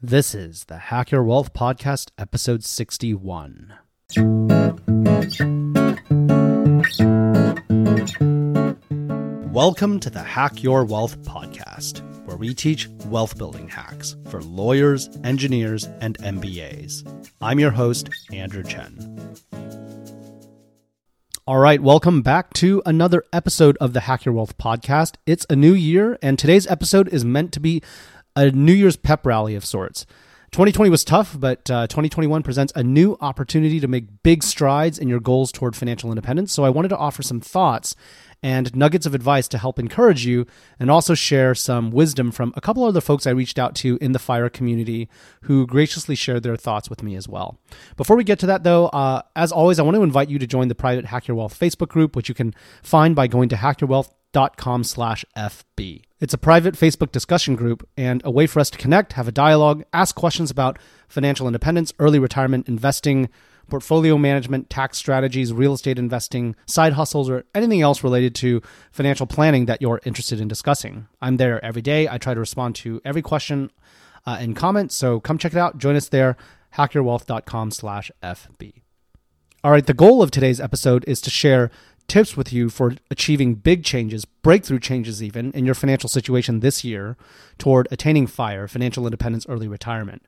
This is the Hack Your Wealth Podcast, episode 61. Welcome to the Hack Your Wealth Podcast, where we teach wealth building hacks for lawyers, engineers, and MBAs. I'm your host, Andrew Chen. All right, welcome back to another episode of the Hack Your Wealth Podcast. It's a new year, and today's episode is meant to be a New Year's pep rally of sorts. 2020 was tough, but uh, 2021 presents a new opportunity to make big strides in your goals toward financial independence. So I wanted to offer some thoughts and nuggets of advice to help encourage you and also share some wisdom from a couple other folks I reached out to in the FIRE community who graciously shared their thoughts with me as well. Before we get to that, though, uh, as always, I want to invite you to join the private Hack Your Wealth Facebook group, which you can find by going to hackyourwealth.com slash FB. It's a private Facebook discussion group and a way for us to connect, have a dialogue, ask questions about financial independence, early retirement, investing, portfolio management, tax strategies, real estate investing, side hustles, or anything else related to financial planning that you're interested in discussing. I'm there every day. I try to respond to every question uh, and comment. So come check it out. Join us there, hackyourwealth.com slash FB. All right, the goal of today's episode is to share tips with you for achieving big changes, breakthrough changes even, in your financial situation this year toward attaining FIRE, financial independence, early retirement.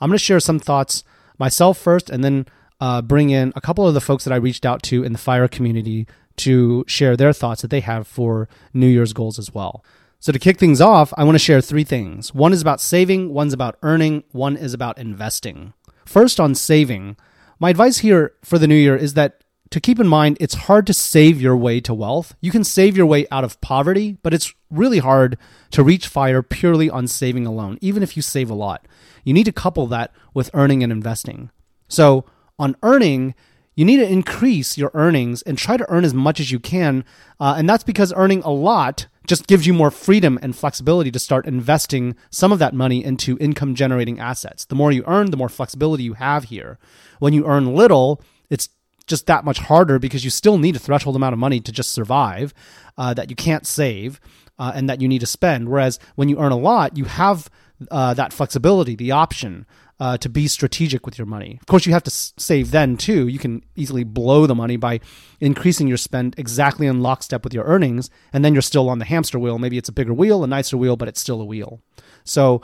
I'm going to share some thoughts myself first and then uh, bring in a couple of the folks that I reached out to in the FIRE community to share their thoughts that they have for New Year's goals as well. So, to kick things off, I want to share three things. One is about saving, one's about earning, one is about investing. First, on saving, my advice here for the new year is that to keep in mind it's hard to save your way to wealth. You can save your way out of poverty, but it's really hard to reach fire purely on saving alone, even if you save a lot. You need to couple that with earning and investing. So, on earning, you need to increase your earnings and try to earn as much as you can. Uh, and that's because earning a lot just gives you more freedom and flexibility to start investing some of that money into income generating assets. The more you earn, the more flexibility you have here. When you earn little, it's just that much harder because you still need a threshold amount of money to just survive uh, that you can't save uh, and that you need to spend. Whereas when you earn a lot, you have uh, that flexibility, the option uh, to be strategic with your money. Of course, you have to s- save then too. You can easily blow the money by increasing your spend exactly in lockstep with your earnings, and then you're still on the hamster wheel. Maybe it's a bigger wheel, a nicer wheel, but it's still a wheel. So,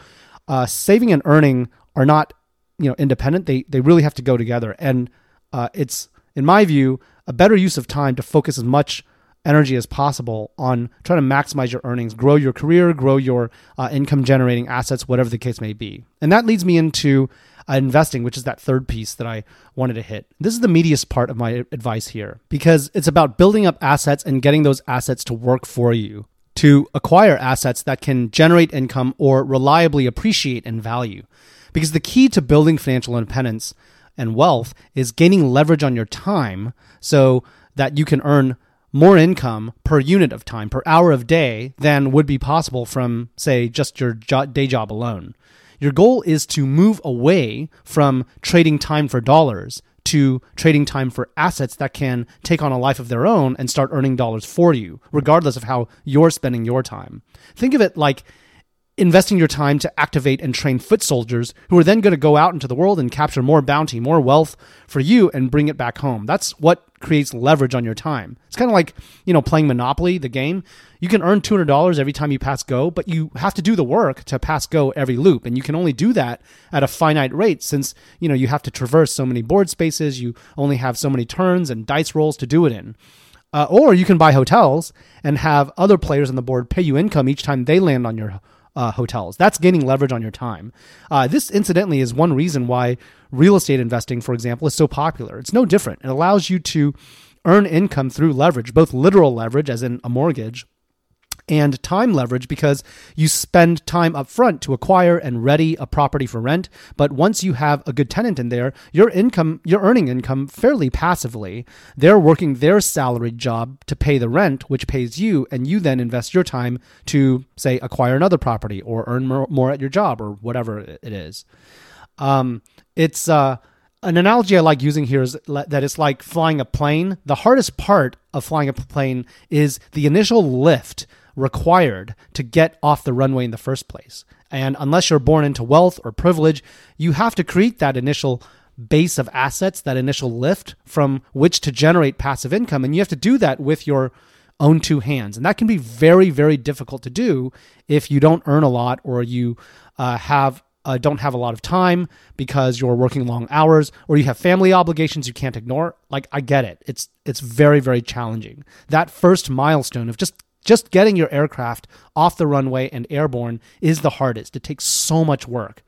uh, saving and earning are not you know independent. They they really have to go together, and uh, it's in my view a better use of time to focus as much energy as possible on trying to maximize your earnings, grow your career, grow your uh, income generating assets, whatever the case may be. And that leads me into uh, investing, which is that third piece that I wanted to hit. This is the meatiest part of my advice here because it's about building up assets and getting those assets to work for you. To acquire assets that can generate income or reliably appreciate in value. Because the key to building financial independence and wealth is gaining leverage on your time so that you can earn more income per unit of time, per hour of day, than would be possible from, say, just your jo- day job alone. Your goal is to move away from trading time for dollars to trading time for assets that can take on a life of their own and start earning dollars for you, regardless of how you're spending your time. Think of it like investing your time to activate and train foot soldiers who are then going to go out into the world and capture more bounty, more wealth for you and bring it back home. That's what creates leverage on your time. It's kind of like, you know, playing Monopoly, the game. You can earn $200 every time you pass go, but you have to do the work to pass go every loop. And you can only do that at a finite rate since, you know, you have to traverse so many board spaces. You only have so many turns and dice rolls to do it in. Uh, or you can buy hotels and have other players on the board pay you income each time they land on your uh, hotels. That's gaining leverage on your time. Uh, this, incidentally, is one reason why real estate investing, for example, is so popular. It's no different. It allows you to earn income through leverage, both literal leverage, as in a mortgage, and time leverage because you spend time up front to acquire and ready a property for rent. But once you have a good tenant in there, your income, you're earning income fairly passively. They're working their salaried job to pay the rent, which pays you, and you then invest your time to, say, acquire another property or earn more, more at your job or whatever it is. Um, it's uh, an analogy I like using here is that it's like flying a plane. The hardest part of flying a plane is the initial lift required to get off the runway in the first place. And unless you're born into wealth or privilege, you have to create that initial base of assets, that initial lift from which to generate passive income. And you have to do that with your own two hands. And that can be very, very difficult to do if you don't earn a lot or you uh, have uh, don't have a lot of time because you're working long hours or you have family obligations you can't ignore like i get it it's it's very very challenging that first milestone of just just getting your aircraft off the runway and airborne is the hardest. It takes so much work.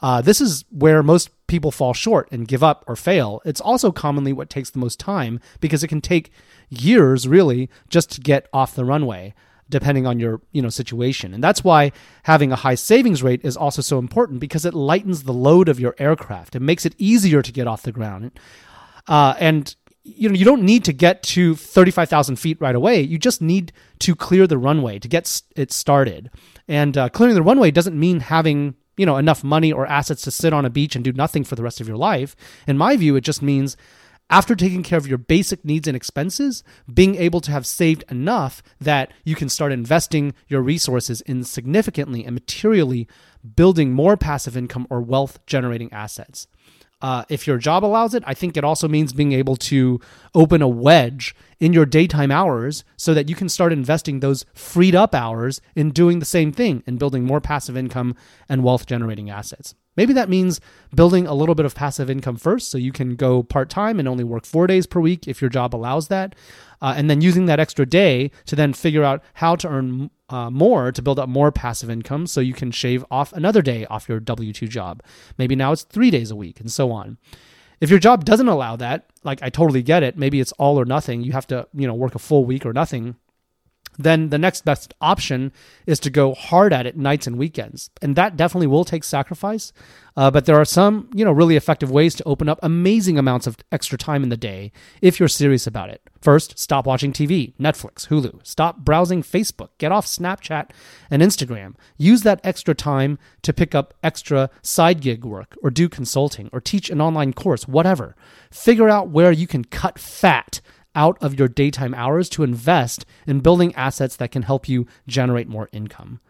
Uh, this is where most people fall short and give up or fail. It's also commonly what takes the most time because it can take years, really, just to get off the runway depending on your you know situation. And that's why having a high savings rate is also so important because it lightens the load of your aircraft. It makes it easier to get off the ground. Uh, and you know you don't need to get to 35000 feet right away. You just need to clear the runway to get it started. And uh, clearing the runway doesn't mean having you know enough money or assets to sit on a beach and do nothing for the rest of your life. In my view it just means after taking care of your basic needs and expenses being able to have saved enough that you can start investing your resources in significantly and materially building more passive income or wealth generating assets uh, if your job allows it, I think it also means being able to open a wedge in your daytime hours so that you can start investing those freed up hours in doing the same thing and building more passive income and wealth generating assets. Maybe that means building a little bit of passive income first so you can go part time and only work four days per week if your job allows that. Uh, and then using that extra day to then figure out how to earn uh, more to build up more passive income so you can shave off another day off your W 2 job. Maybe now it's three days a week and so on. If your job doesn't allow that, like I totally get it, maybe it's all or nothing. You have to, you know, work a full week or nothing then the next best option is to go hard at it nights and weekends. And that definitely will take sacrifice. Uh, but there are some, you know, really effective ways to open up amazing amounts of extra time in the day if you're serious about it. First, stop watching TV, Netflix, Hulu. Stop browsing Facebook. Get off Snapchat and Instagram. Use that extra time to pick up extra side gig work or do consulting or teach an online course, whatever. Figure out where you can cut fat out of your daytime hours to invest in building assets that can help you generate more income.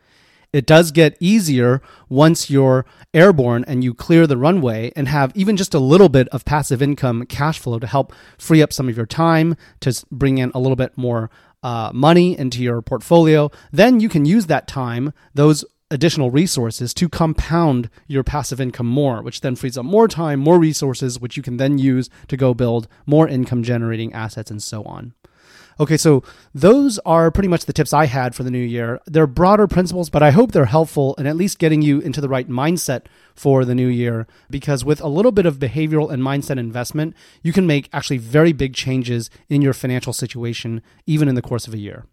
It does get easier once you're airborne and you clear the runway and have even just a little bit of passive income cash flow to help free up some of your time to bring in a little bit more uh, money into your portfolio. Then you can use that time, those additional resources to compound your passive income more, which then frees up more time, more resources, which you can then use to go build more income generating assets and so on. Okay, so those are pretty much the tips I had for the new year. They're broader principles, but I hope they're helpful in at least getting you into the right mindset for the new year. Because with a little bit of behavioral and mindset investment, you can make actually very big changes in your financial situation, even in the course of a year.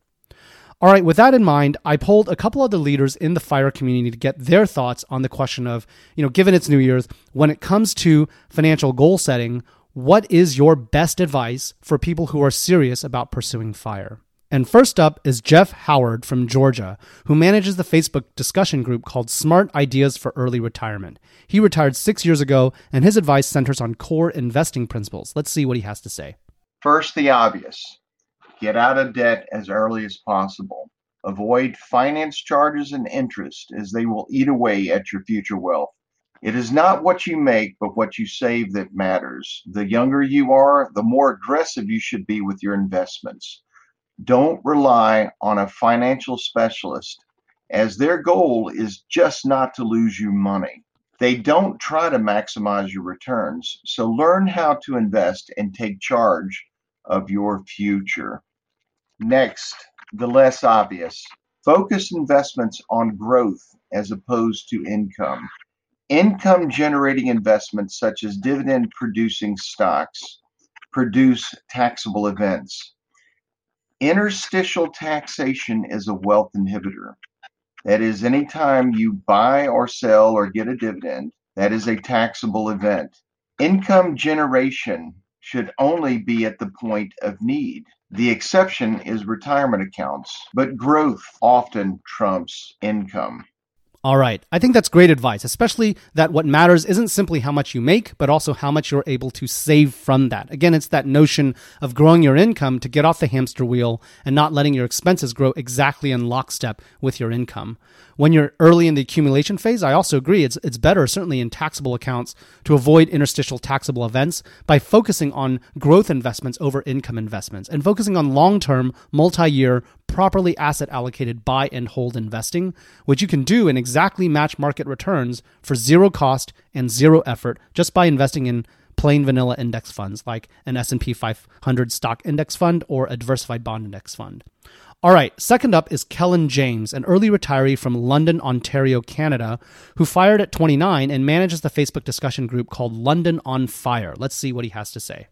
All right, with that in mind, I polled a couple of the leaders in the fire community to get their thoughts on the question of, you know, given it's New Year's, when it comes to financial goal setting, what is your best advice for people who are serious about pursuing fire? And first up is Jeff Howard from Georgia, who manages the Facebook discussion group called Smart Ideas for Early Retirement. He retired six years ago, and his advice centers on core investing principles. Let's see what he has to say. First, the obvious Get out of debt as early as possible. Avoid finance charges and interest as they will eat away at your future wealth. It is not what you make, but what you save that matters. The younger you are, the more aggressive you should be with your investments. Don't rely on a financial specialist, as their goal is just not to lose you money. They don't try to maximize your returns, so learn how to invest and take charge of your future. Next, the less obvious. Focus investments on growth as opposed to income. Income generating investments such as dividend producing stocks produce taxable events. Interstitial taxation is a wealth inhibitor. That is, anytime you buy or sell or get a dividend, that is a taxable event. Income generation should only be at the point of need. The exception is retirement accounts, but growth often trumps income. All right. I think that's great advice, especially that what matters isn't simply how much you make, but also how much you're able to save from that. Again, it's that notion of growing your income to get off the hamster wheel and not letting your expenses grow exactly in lockstep with your income. When you're early in the accumulation phase, I also agree it's, it's better, certainly in taxable accounts, to avoid interstitial taxable events by focusing on growth investments over income investments and focusing on long term, multi year, properly asset allocated buy and hold investing, which you can do and exactly match market returns for zero cost and zero effort just by investing in plain vanilla index funds like an S&P 500 stock index fund or a diversified bond index fund. All right, second up is Kellen James, an early retiree from London, Ontario, Canada, who fired at 29 and manages the Facebook discussion group called London on Fire. Let's see what he has to say.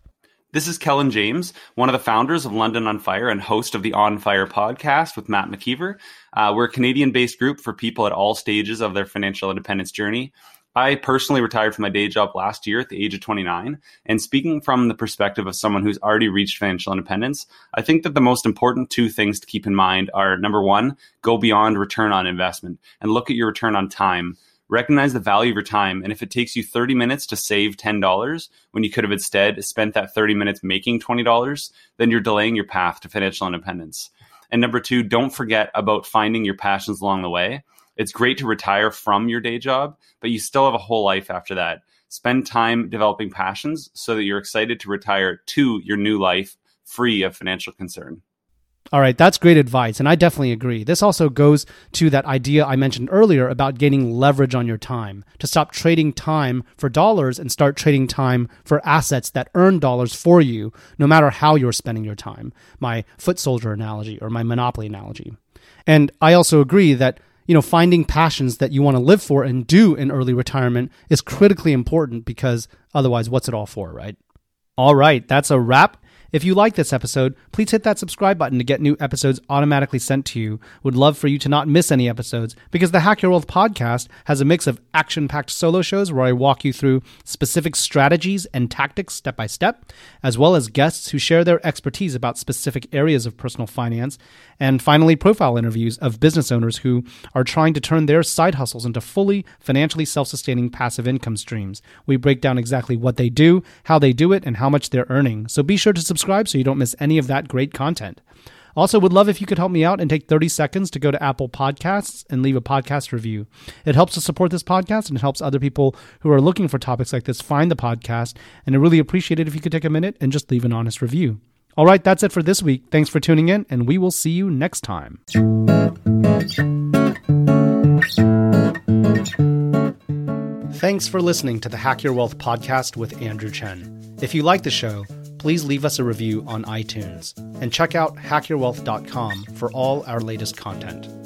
This is Kellen James, one of the founders of London on Fire and host of the On Fire podcast with Matt McKeever. Uh, we're a Canadian based group for people at all stages of their financial independence journey. I personally retired from my day job last year at the age of 29. And speaking from the perspective of someone who's already reached financial independence, I think that the most important two things to keep in mind are number one, go beyond return on investment and look at your return on time recognize the value of your time. And if it takes you 30 minutes to save $10 when you could have instead spent that 30 minutes making $20, then you're delaying your path to financial independence. And number two, don't forget about finding your passions along the way. It's great to retire from your day job, but you still have a whole life after that. Spend time developing passions so that you're excited to retire to your new life free of financial concern. All right, that's great advice, and I definitely agree. This also goes to that idea I mentioned earlier about gaining leverage on your time, to stop trading time for dollars and start trading time for assets that earn dollars for you, no matter how you're spending your time. My foot soldier analogy or my monopoly analogy. And I also agree that you know finding passions that you want to live for and do in early retirement is critically important because otherwise what's it all for, right? All right, that's a wrap if you like this episode, please hit that subscribe button to get new episodes automatically sent to you. Would love for you to not miss any episodes because the Hack Your Wealth podcast has a mix of action packed solo shows where I walk you through specific strategies and tactics step by step, as well as guests who share their expertise about specific areas of personal finance, and finally, profile interviews of business owners who are trying to turn their side hustles into fully financially self sustaining passive income streams. We break down exactly what they do, how they do it, and how much they're earning. So be sure to subscribe subscribe so you don't miss any of that great content. Also, would love if you could help me out and take 30 seconds to go to Apple Podcasts and leave a podcast review. It helps to support this podcast and it helps other people who are looking for topics like this find the podcast. And I really appreciate it if you could take a minute and just leave an honest review. All right, that's it for this week. Thanks for tuning in, and we will see you next time. Thanks for listening to the Hack Your Wealth podcast with Andrew Chen. If you like the show, please leave us a review on iTunes and check out hackyourwealth.com for all our latest content.